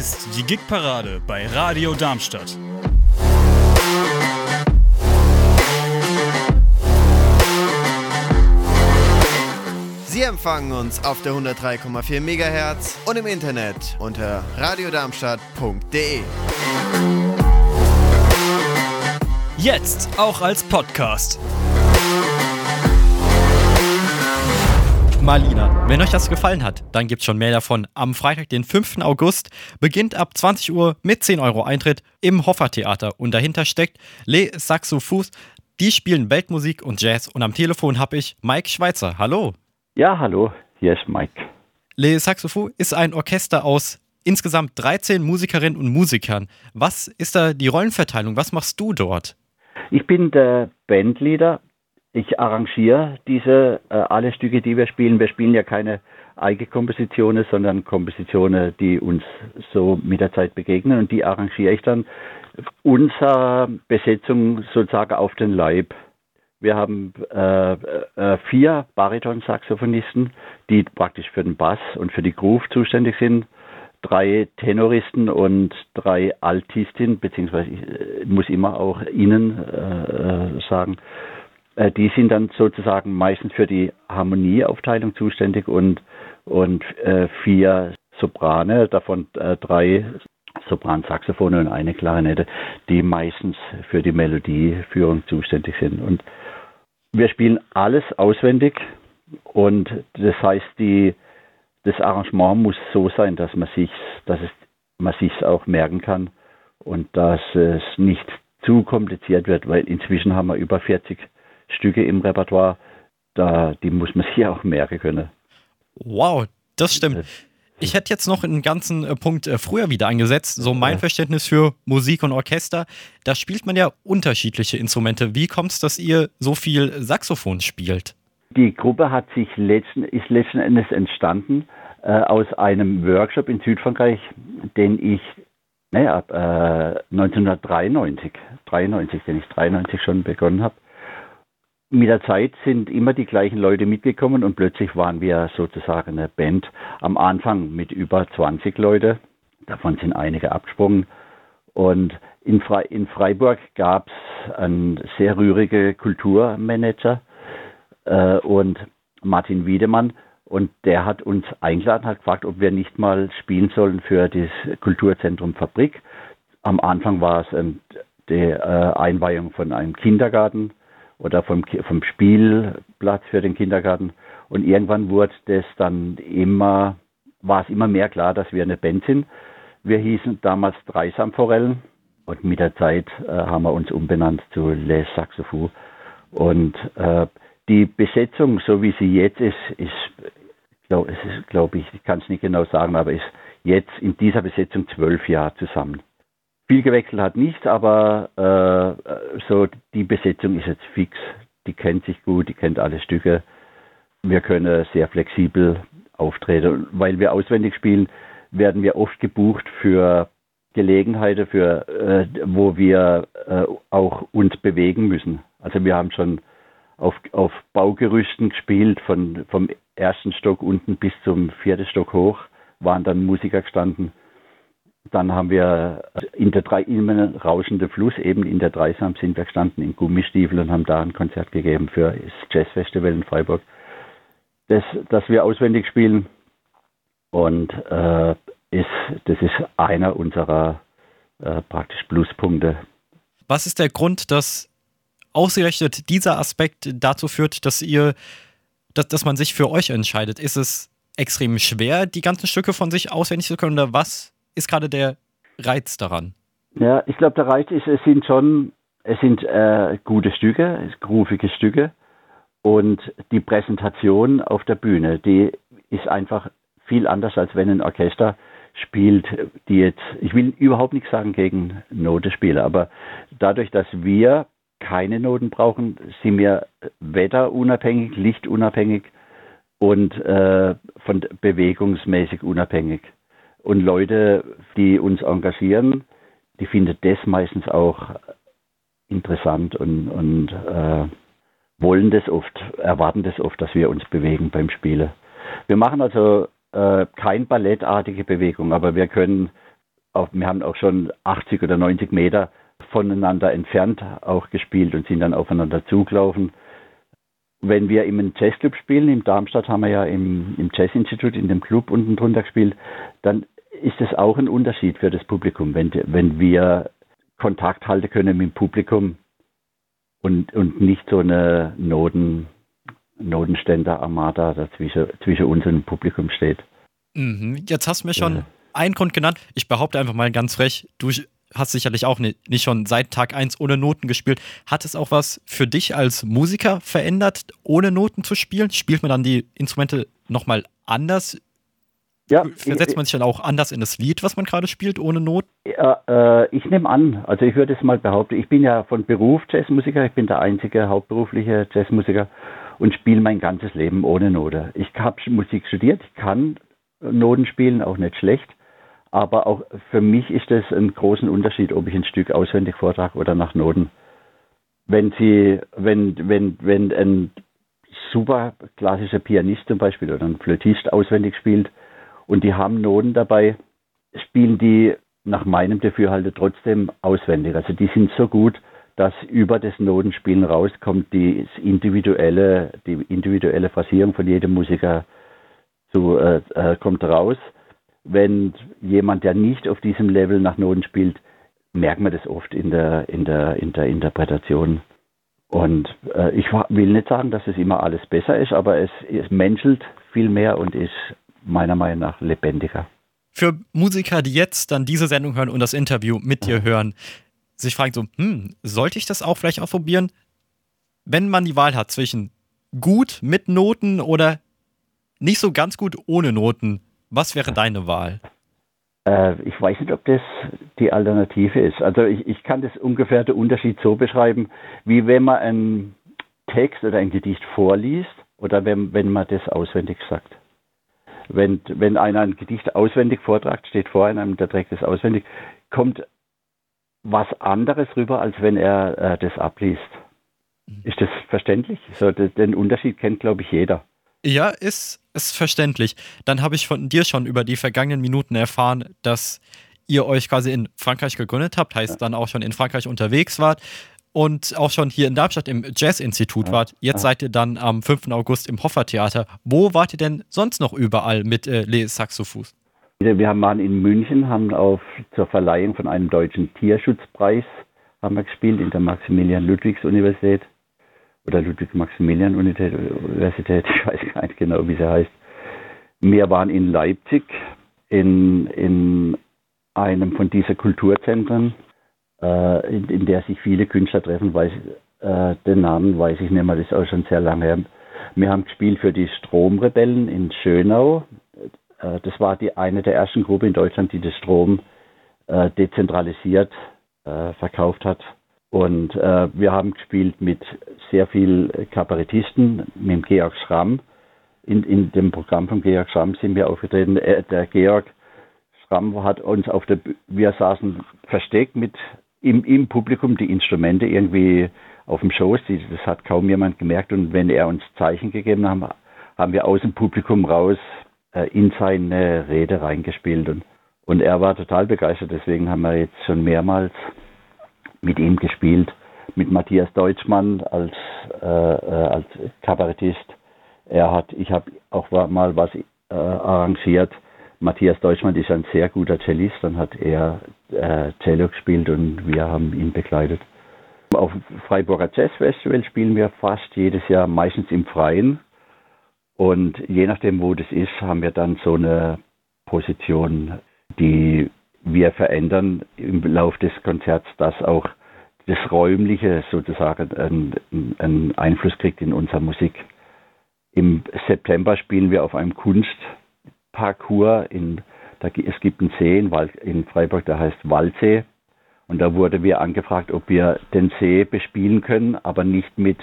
ist die Gigparade bei Radio Darmstadt. Sie empfangen uns auf der 103,4 MHz und im Internet unter radiodarmstadt.de. Jetzt auch als Podcast. Marlina, wenn euch das gefallen hat, dann gibt's schon mehr davon. Am Freitag, den 5. August, beginnt ab 20 Uhr mit 10 Euro Eintritt im Hoffer Theater und dahinter steckt Le Saxophus. Die spielen Weltmusik und Jazz und am Telefon habe ich Mike Schweitzer. Hallo. Ja, hallo, hier ist Mike. Le Saxophus ist ein Orchester aus insgesamt 13 Musikerinnen und Musikern. Was ist da die Rollenverteilung? Was machst du dort? Ich bin der Bandleader ich arrangiere diese äh, alle Stücke, die wir spielen. Wir spielen ja keine Eigenkompositionen, sondern Kompositionen, die uns so mit der Zeit begegnen und die arrangiere ich dann unserer Besetzung sozusagen auf den Leib. Wir haben äh, äh, vier Bariton-Saxophonisten, die praktisch für den Bass und für die Groove zuständig sind. Drei Tenoristen und drei Altistinnen, beziehungsweise ich äh, muss immer auch Ihnen äh, äh, sagen, äh, die sind dann sozusagen meistens für die Harmonieaufteilung zuständig und, und äh, vier Soprane, davon äh, drei Sopransaxophone und eine Klarinette, die meistens für die Melodieführung zuständig sind. Und wir spielen alles auswendig und das heißt, die, das Arrangement muss so sein, dass man sich, dass es, man sich auch merken kann und dass es nicht zu kompliziert wird, weil inzwischen haben wir über 40 Stücke im Repertoire, da, die muss man sich auch merken können. Wow, das stimmt. Äh, ich hätte jetzt noch einen ganzen äh, Punkt äh, früher wieder angesetzt. So mein. Verständnis für Musik und Orchester. Da spielt man ja unterschiedliche Instrumente. Wie kommt es, dass ihr so viel Saxophon spielt? Die Gruppe hat sich letzten, ist letzten Endes entstanden äh, aus einem Workshop in Südfrankreich, den ich naja, äh, 1993, 93, den ich 93 schon begonnen habe mit der Zeit sind immer die gleichen Leute mitgekommen und plötzlich waren wir sozusagen eine Band am Anfang mit über 20 Leute. Davon sind einige abgesprungen. Und in, Fre in Freiburg gab es einen sehr rührigen Kulturmanager äh, und Martin Wiedemann. Und der hat uns eingeladen, hat gefragt, ob wir nicht mal spielen sollen für das Kulturzentrum Fabrik. Am Anfang war es ähm, die äh, Einweihung von einem Kindergarten oder vom, vom Spielplatz für den Kindergarten. Und irgendwann wurde das dann immer, war es immer mehr klar, dass wir eine Band sind. Wir hießen damals Dreisamforellen und mit der Zeit äh, haben wir uns umbenannt zu Les Saxophon. Und äh, die Besetzung, so wie sie jetzt ist, ist, glaub, glaube ich, ich kann es nicht genau sagen, aber ist jetzt in dieser Besetzung zwölf Jahre zusammen. Viel gewechselt hat nicht, aber äh, so die Besetzung ist jetzt fix. Die kennt sich gut, die kennt alle Stücke. Wir können sehr flexibel auftreten. Weil wir auswendig spielen, werden wir oft gebucht für Gelegenheiten, für, äh, wo wir äh, auch uns bewegen müssen. Also wir haben schon auf, auf Baugerüsten gespielt, von, vom ersten Stock unten bis zum vierten Stock hoch, waren dann Musiker gestanden. Dann haben wir in der drei immer rauschende Fluss, eben in der Dreisam sind wir gestanden in Gummistiefeln und haben da ein Konzert gegeben für das Jazzfestival in Freiburg. Das, das wir auswendig spielen und äh, ist, das ist einer unserer äh, praktisch Pluspunkte. Was ist der Grund, dass ausgerechnet dieser Aspekt dazu führt, dass ihr, dass, dass man sich für euch entscheidet? Ist es extrem schwer, die ganzen Stücke von sich auswendig zu können oder was ist gerade der Reiz daran? Ja, ich glaube, der Reiz ist, es sind schon, es sind äh, gute Stücke, groovige Stücke und die Präsentation auf der Bühne, die ist einfach viel anders, als wenn ein Orchester spielt, die jetzt, ich will überhaupt nichts sagen gegen Notenspieler, aber dadurch, dass wir keine Noten brauchen, sind wir wetterunabhängig, lichtunabhängig und äh, von bewegungsmäßig unabhängig. Und Leute, die uns engagieren, die finden das meistens auch interessant und, und äh, wollen das oft, erwarten das oft, dass wir uns bewegen beim Spielen. Wir machen also äh, kein ballettartige Bewegung, aber wir können auch, wir haben auch schon 80 oder 90 Meter voneinander entfernt auch gespielt und sind dann aufeinander zugelaufen. Wenn wir im Jazzclub spielen, in Darmstadt haben wir ja im, im Jazzinstitut, in dem Club unten drunter gespielt, dann ist es auch ein Unterschied für das Publikum, wenn, wenn wir Kontakt halten können mit dem Publikum und, und nicht so eine Noten, Notenständer-Armada dazwischen zwischen uns und dem Publikum steht. Mhm. Jetzt hast du mir schon ja. einen Grund genannt. Ich behaupte einfach mal ganz frech, du hast sicherlich auch nicht, nicht schon seit Tag 1 ohne Noten gespielt. Hat es auch was für dich als Musiker verändert, ohne Noten zu spielen? Spielt man dann die Instrumente nochmal anders? Ja, Versetzt man sich dann auch anders in das Lied, was man gerade spielt, ohne Noten? Ja, äh, ich nehme an, also ich würde es mal behaupten, ich bin ja von Beruf Jazzmusiker, ich bin der einzige hauptberufliche Jazzmusiker und spiele mein ganzes Leben ohne Note. Ich habe Musik studiert, ich kann Noten spielen, auch nicht schlecht. Aber auch für mich ist es ein großen Unterschied, ob ich ein Stück auswendig vortrage oder nach Noten. Wenn sie, wenn, wenn, wenn ein super klassischer Pianist zum Beispiel oder ein Flötist auswendig spielt und die haben Noten dabei, spielen die nach meinem Dafürhalte trotzdem auswendig. Also die sind so gut, dass über das Notenspielen rauskommt die individuelle, die individuelle Phrasierung von jedem Musiker zu, äh, äh, kommt raus wenn jemand, der nicht auf diesem Level nach Noten spielt, merkt man das oft in der, in der, in der Interpretation. Und äh, ich will nicht sagen, dass es immer alles besser ist, aber es, es menschelt viel mehr und ist meiner Meinung nach lebendiger. Für Musiker, die jetzt dann diese Sendung hören und das Interview mit dir hören, sich fragen so, hm, sollte ich das auch vielleicht ausprobieren? Wenn man die Wahl hat zwischen gut mit Noten oder nicht so ganz gut ohne Noten, was wäre deine Wahl? Äh, ich weiß nicht, ob das die Alternative ist. Also ich, ich kann das ungefähr den Unterschied so beschreiben, wie wenn man einen Text oder ein Gedicht vorliest oder wenn, wenn man das auswendig sagt. Wenn, wenn einer ein Gedicht auswendig vortragt, steht vor einem, der trägt es auswendig, kommt was anderes rüber, als wenn er äh, das abliest. Mhm. Ist das verständlich? So, den Unterschied kennt, glaube ich, jeder. Ja, ist, ist verständlich. Dann habe ich von dir schon über die vergangenen Minuten erfahren, dass ihr euch quasi in Frankreich gegründet habt, heißt dann auch schon in Frankreich unterwegs wart und auch schon hier in Darmstadt im Jazz-Institut wart. Jetzt seid ihr dann am 5. August im Hoffer-Theater. Wo wart ihr denn sonst noch überall mit äh, Les Saxophus? Wir haben waren in München, haben auf zur Verleihung von einem deutschen Tierschutzpreis haben wir gespielt in der Maximilian-Ludwigs-Universität oder Ludwig-Maximilian-Universität, ich weiß gar nicht genau, wie sie heißt. Wir waren in Leipzig in, in einem von diesen Kulturzentren, äh, in, in, der sich viele Künstler treffen, weiß, äh, den Namen weiß ich nicht mehr, das ist auch schon sehr lange her. Wir haben gespielt für die Stromrebellen in Schönau. Äh, das war die eine der ersten Gruppen in Deutschland, die den Strom äh, dezentralisiert äh, verkauft hat. Und äh, wir haben gespielt mit sehr vielen Kabarettisten, mit dem Georg Schramm. In, in dem Programm von Georg Schramm sind wir aufgetreten. Äh, der Georg Schramm hat uns auf der, wir saßen versteckt mit im, im Publikum die Instrumente irgendwie auf dem Schoß. Das hat kaum jemand gemerkt. Und wenn er uns Zeichen gegeben hat, haben wir aus dem Publikum raus äh, in seine Rede reingespielt. Und, und er war total begeistert. Deswegen haben wir jetzt schon mehrmals mit ihm gespielt, mit Matthias Deutschmann als, äh, äh, als Kabarettist. Er hat, ich habe auch mal was äh, arrangiert. Matthias Deutschmann ist ein sehr guter Cellist, dann hat er äh, Cello gespielt und wir haben ihn begleitet. Auf Freiburger Jazz Festival spielen wir fast jedes Jahr, meistens im Freien. Und je nachdem, wo das ist, haben wir dann so eine Position, die wir verändern im Laufe des Konzerts, dass auch das Räumliche sozusagen einen, einen Einfluss kriegt in unsere Musik. Im September spielen wir auf einem Kunstparcours in da, es gibt einen See in, in Freiburg, der heißt Waldsee. Und da wurde wir angefragt, ob wir den See bespielen können, aber nicht mit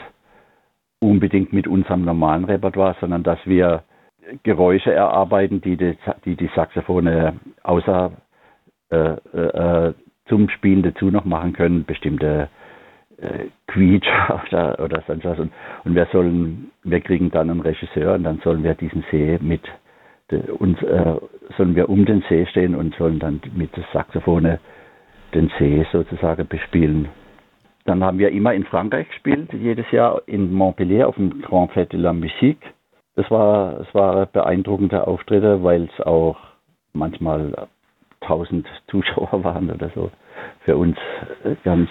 unbedingt mit unserem normalen Repertoire, sondern dass wir Geräusche erarbeiten, die die, die, die Saxophone außer äh, äh, zum Spielen dazu noch machen können, bestimmte äh, Quietsch oder, oder sonst was. Und, und wir sollen, wir kriegen dann einen Regisseur und dann sollen wir diesen See mit und äh, sollen wir um den See stehen und sollen dann mit der Saxophone den See sozusagen bespielen. Dann haben wir immer in Frankreich gespielt, jedes Jahr in Montpellier auf dem Grand Fête de la Musique. Das war, es war beeindruckende Auftritte, weil es auch manchmal 1000 Zuschauer waren oder so. Für uns ganz.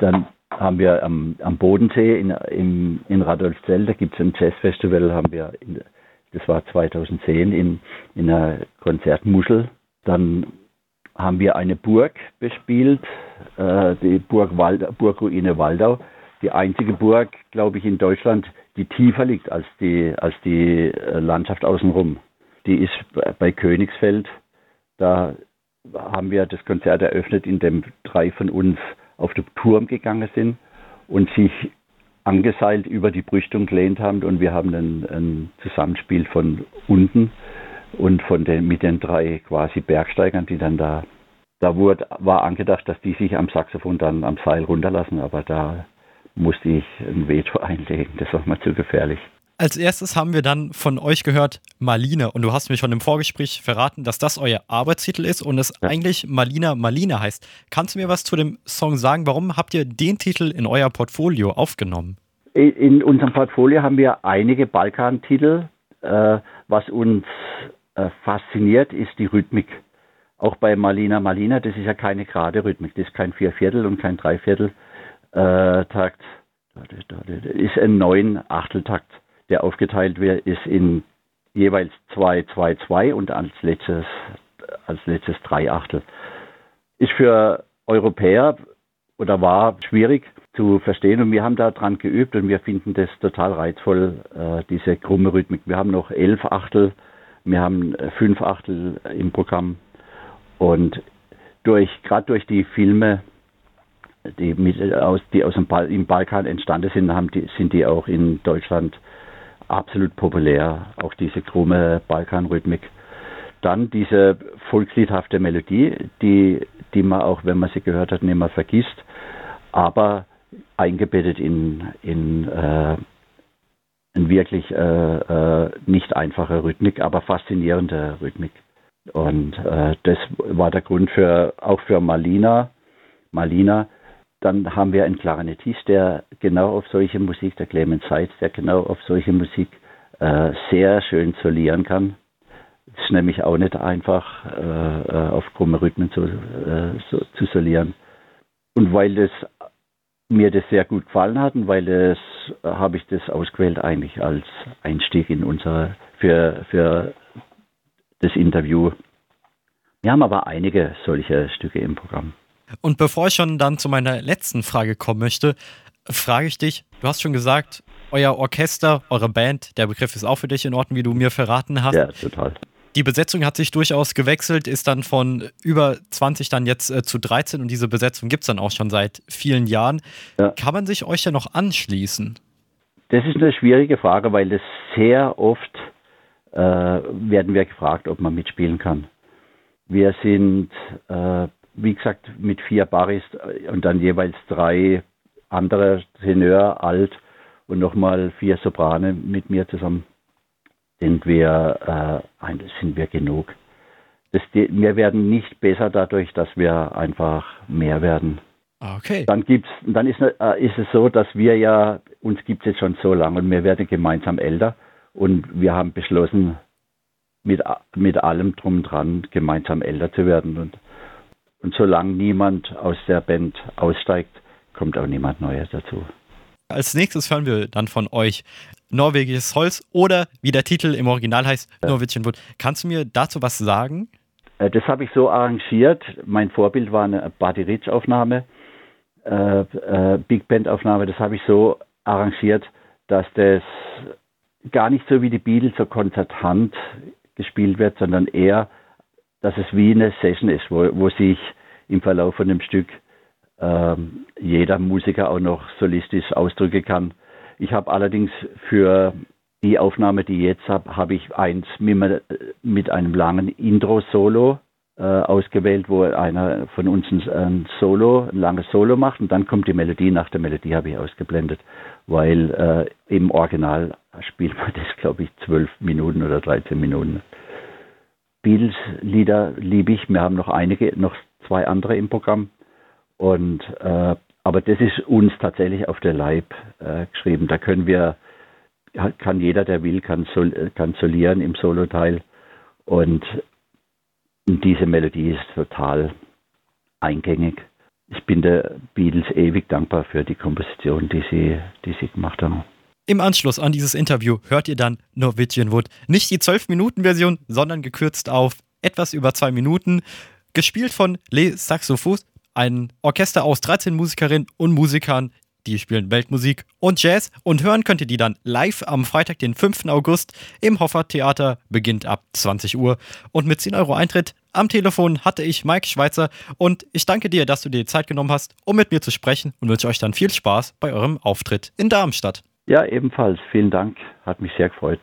Dann haben wir am, am Bodensee in, in, in Radolfzell, da gibt es ein Jazzfestival, haben wir, in, das war 2010 in, in einer Konzertmuschel. Dann haben wir eine Burg bespielt, äh, die Burg Wald, Burgruine Waldau. Die einzige Burg, glaube ich, in Deutschland, die tiefer liegt als die, als die äh, Landschaft außenrum. Die ist bei Königsfeld. Da haben wir das Konzert eröffnet, in dem drei von uns auf den Turm gegangen sind und sich angeseilt über die Brüstung gelehnt haben. Und wir haben ein, ein Zusammenspiel von unten und von den mit den drei quasi Bergsteigern, die dann da da wurde, war angedacht, dass die sich am Saxophon dann am Seil runterlassen, aber da musste ich ein Veto einlegen, das war mal zu gefährlich. Als erstes haben wir dann von euch gehört Malina und du hast mir schon im Vorgespräch verraten, dass das euer Arbeitstitel ist und es ja. eigentlich Malina Malina heißt. Kannst du mir was zu dem Song sagen? Warum habt ihr den Titel in euer Portfolio aufgenommen? In unserem Portfolio haben wir einige Balkan-Titel. Äh, was uns äh, fasziniert, ist die Rhythmik. Auch bei Malina Malina, das ist ja keine gerade Rhythmik, das ist kein Vierviertel und kein Dreiviertel äh, Takt. Das ist ein neun Achteltakt der aufgeteilt wird, ist in jeweils 2, 2, 2 und als letztes, als letztes drei Achtel. Ist für Europäer oder war schwierig zu verstehen und wir haben da dran geübt und wir finden das total reizvoll, äh, diese krumme Rhythmik. Wir haben noch elf Achtel, wir haben fünf Achtel im Programm und durch, gerade durch die Filme, die, mit, aus, die aus dem Balkan entstanden sind, haben die, sind die auch in Deutschland absolut populär, auch diese krumme Balkanrhythmik. Dann diese volksliedhafte Melodie, die, die man auch, wenn man sie gehört hat, nicht mehr vergisst, aber eingebettet in, in, äh, in wirklich äh, äh, nicht einfache Rhythmik, aber faszinierende Rhythmik. Und äh, das war der Grund für auch für Malina, Malina dann haben wir einen Klarinettist, der genau auf solche Musik, der Clemens Seitz, der genau auf solche Musik äh, sehr schön solieren kann. Es ist nämlich auch nicht einfach, äh, äh auf krumme Rhythmen zu, äh, so, zu solieren. Und weil das mir das sehr gut gefallen hat und weil das habe ich das ausgewählt eigentlich als Einstieg in unsere für für das Interview. Wir haben aber einige solche Stücke im Programm. Und bevor ich schon dann zu meiner letzten Frage kommen möchte, frage ich dich, du hast schon gesagt, euer Orchester, eure Band, der Begriff ist auch für dich in Ordnung, wie du mir verraten hast. Ja, total. Die Besetzung hat sich durchaus gewechselt, ist dann von über 20 dann jetzt äh, zu 13 und diese Besetzung gibt es dann auch schon seit vielen Jahren. Ja. Kann man sich euch ja noch anschließen? Das ist eine schwierige Frage, weil das sehr oft äh, werden wir gefragt, ob man mitspielen kann. Wir sind äh, wie gesagt, mit vier Baris und dann jeweils drei andere Tenör, Alt und nochmal vier Soprane mit mir zusammen sind wir, äh, sind wir genug. Das, wir werden nicht besser dadurch, dass wir einfach mehr werden. Okay. Dann gibt's, dann ist, äh, ist es so, dass wir ja, uns gibt es jetzt schon so lange und wir werden gemeinsam älter und wir haben beschlossen, mit, mit allem drum dran gemeinsam älter zu werden. Und und solange niemand aus der Band aussteigt, kommt auch niemand Neues dazu. Als nächstes hören wir dann von euch Norwegisches Holz oder wie der Titel im Original heißt, ja. Norwegian Wood. Kannst du mir dazu was sagen? Äh, das habe ich so arrangiert. Mein Vorbild war eine Buddy Rich Aufnahme, äh, äh, Big Band Aufnahme. Das habe ich so arrangiert, dass das gar nicht so wie die Beatles so konzertant gespielt wird, sondern eher dass es wie eine Session ist, wo, wo sich im Verlauf von dem Stück ähm, jeder Musiker auch noch solistisch ausdrücken kann. Ich habe allerdings für die Aufnahme, die ich jetzt habe, habe ich eins mit, mit einem langen Intro-Solo äh, ausgewählt, wo einer von uns ein, ein, Solo, ein langes Solo macht und dann kommt die Melodie. Nach der Melodie habe ich ausgeblendet, weil äh, im Original spielt man das, glaube ich, zwölf Minuten oder 13 Minuten. Beatles-Lieder liebe ich. Wir haben noch einige, noch zwei andere im Programm. Und äh, aber das ist uns tatsächlich auf der Leib äh, geschrieben. Da können wir, kann jeder, der will, kann, sol, kann solieren im Soloteil. Und diese Melodie ist total eingängig. Ich bin der Beatles ewig dankbar für die Komposition, die sie, die sie gemacht haben. Im Anschluss an dieses Interview hört ihr dann Norwegian Wood. Nicht die 12-Minuten-Version, sondern gekürzt auf etwas über zwei Minuten. Gespielt von Les Saxophos, ein Orchester aus 13 Musikerinnen und Musikern, die spielen Weltmusik und Jazz und hören könnt ihr die dann live am Freitag, den 5. August im Hoffer Theater, beginnt ab 20 Uhr und mit 10 Euro Eintritt. Am Telefon hatte ich Mike Schweizer und ich danke dir, dass du dir die Zeit genommen hast, um mit mir zu sprechen und wünsche euch dann viel Spaß bei eurem Auftritt in Darmstadt. Ja, ebenfalls. Vielen Dank. Hat mich sehr gefreut.